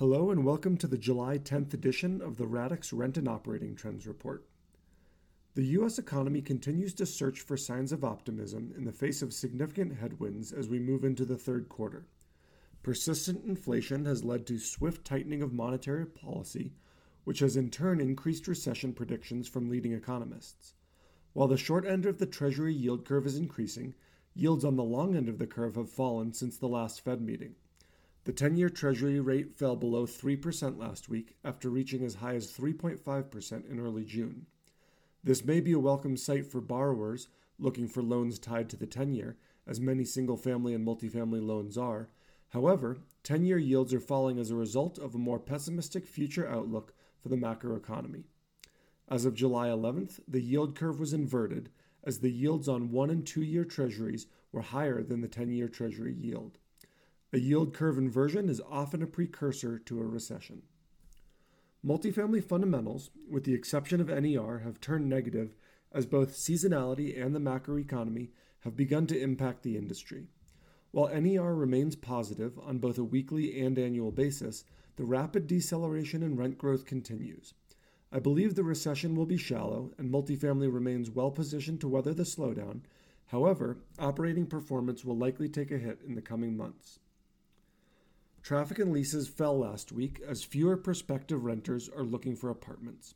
Hello and welcome to the July 10th edition of the Radix Rent and Operating Trends Report. The U.S. economy continues to search for signs of optimism in the face of significant headwinds as we move into the third quarter. Persistent inflation has led to swift tightening of monetary policy, which has in turn increased recession predictions from leading economists. While the short end of the Treasury yield curve is increasing, yields on the long end of the curve have fallen since the last Fed meeting. The 10 year Treasury rate fell below 3% last week after reaching as high as 3.5% in early June. This may be a welcome sight for borrowers looking for loans tied to the 10 year, as many single family and multifamily loans are. However, 10 year yields are falling as a result of a more pessimistic future outlook for the macroeconomy. As of July 11th, the yield curve was inverted as the yields on 1 and 2 year treasuries were higher than the 10 year treasury yield. A yield curve inversion is often a precursor to a recession. Multifamily fundamentals, with the exception of NER, have turned negative as both seasonality and the macroeconomy have begun to impact the industry. While NER remains positive on both a weekly and annual basis, the rapid deceleration in rent growth continues. I believe the recession will be shallow and multifamily remains well positioned to weather the slowdown. However, operating performance will likely take a hit in the coming months. Traffic and leases fell last week as fewer prospective renters are looking for apartments.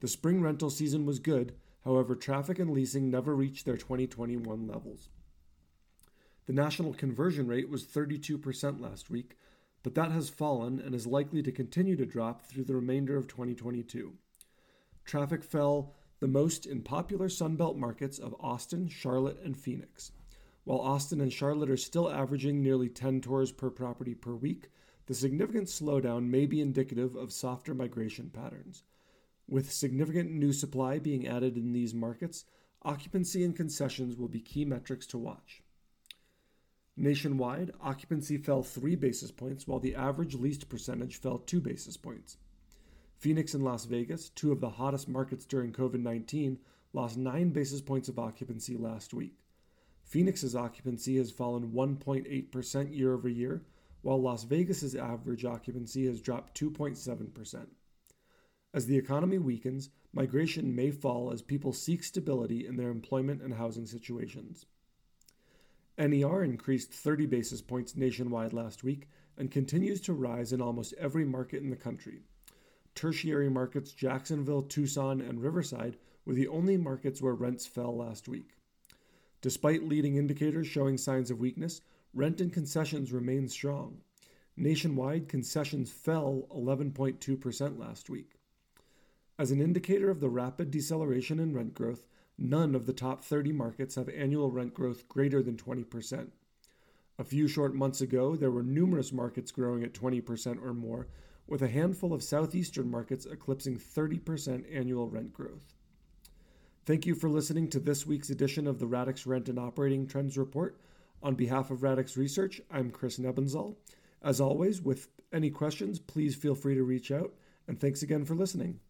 The spring rental season was good, however, traffic and leasing never reached their 2021 levels. The national conversion rate was 32% last week, but that has fallen and is likely to continue to drop through the remainder of 2022. Traffic fell the most in popular Sunbelt markets of Austin, Charlotte, and Phoenix. While Austin and Charlotte are still averaging nearly 10 tours per property per week, the significant slowdown may be indicative of softer migration patterns. With significant new supply being added in these markets, occupancy and concessions will be key metrics to watch. Nationwide, occupancy fell 3 basis points while the average leased percentage fell 2 basis points. Phoenix and Las Vegas, two of the hottest markets during COVID 19, lost 9 basis points of occupancy last week. Phoenix's occupancy has fallen 1.8% year over year, while Las Vegas's average occupancy has dropped 2.7%. As the economy weakens, migration may fall as people seek stability in their employment and housing situations. NER increased 30 basis points nationwide last week and continues to rise in almost every market in the country. Tertiary markets Jacksonville, Tucson, and Riverside were the only markets where rents fell last week. Despite leading indicators showing signs of weakness, rent and concessions remain strong. Nationwide, concessions fell 11.2% last week. As an indicator of the rapid deceleration in rent growth, none of the top 30 markets have annual rent growth greater than 20%. A few short months ago, there were numerous markets growing at 20% or more, with a handful of southeastern markets eclipsing 30% annual rent growth. Thank you for listening to this week's edition of the Radix Rent and Operating Trends Report. On behalf of Radix Research, I'm Chris Nebenzahl. As always, with any questions, please feel free to reach out, and thanks again for listening.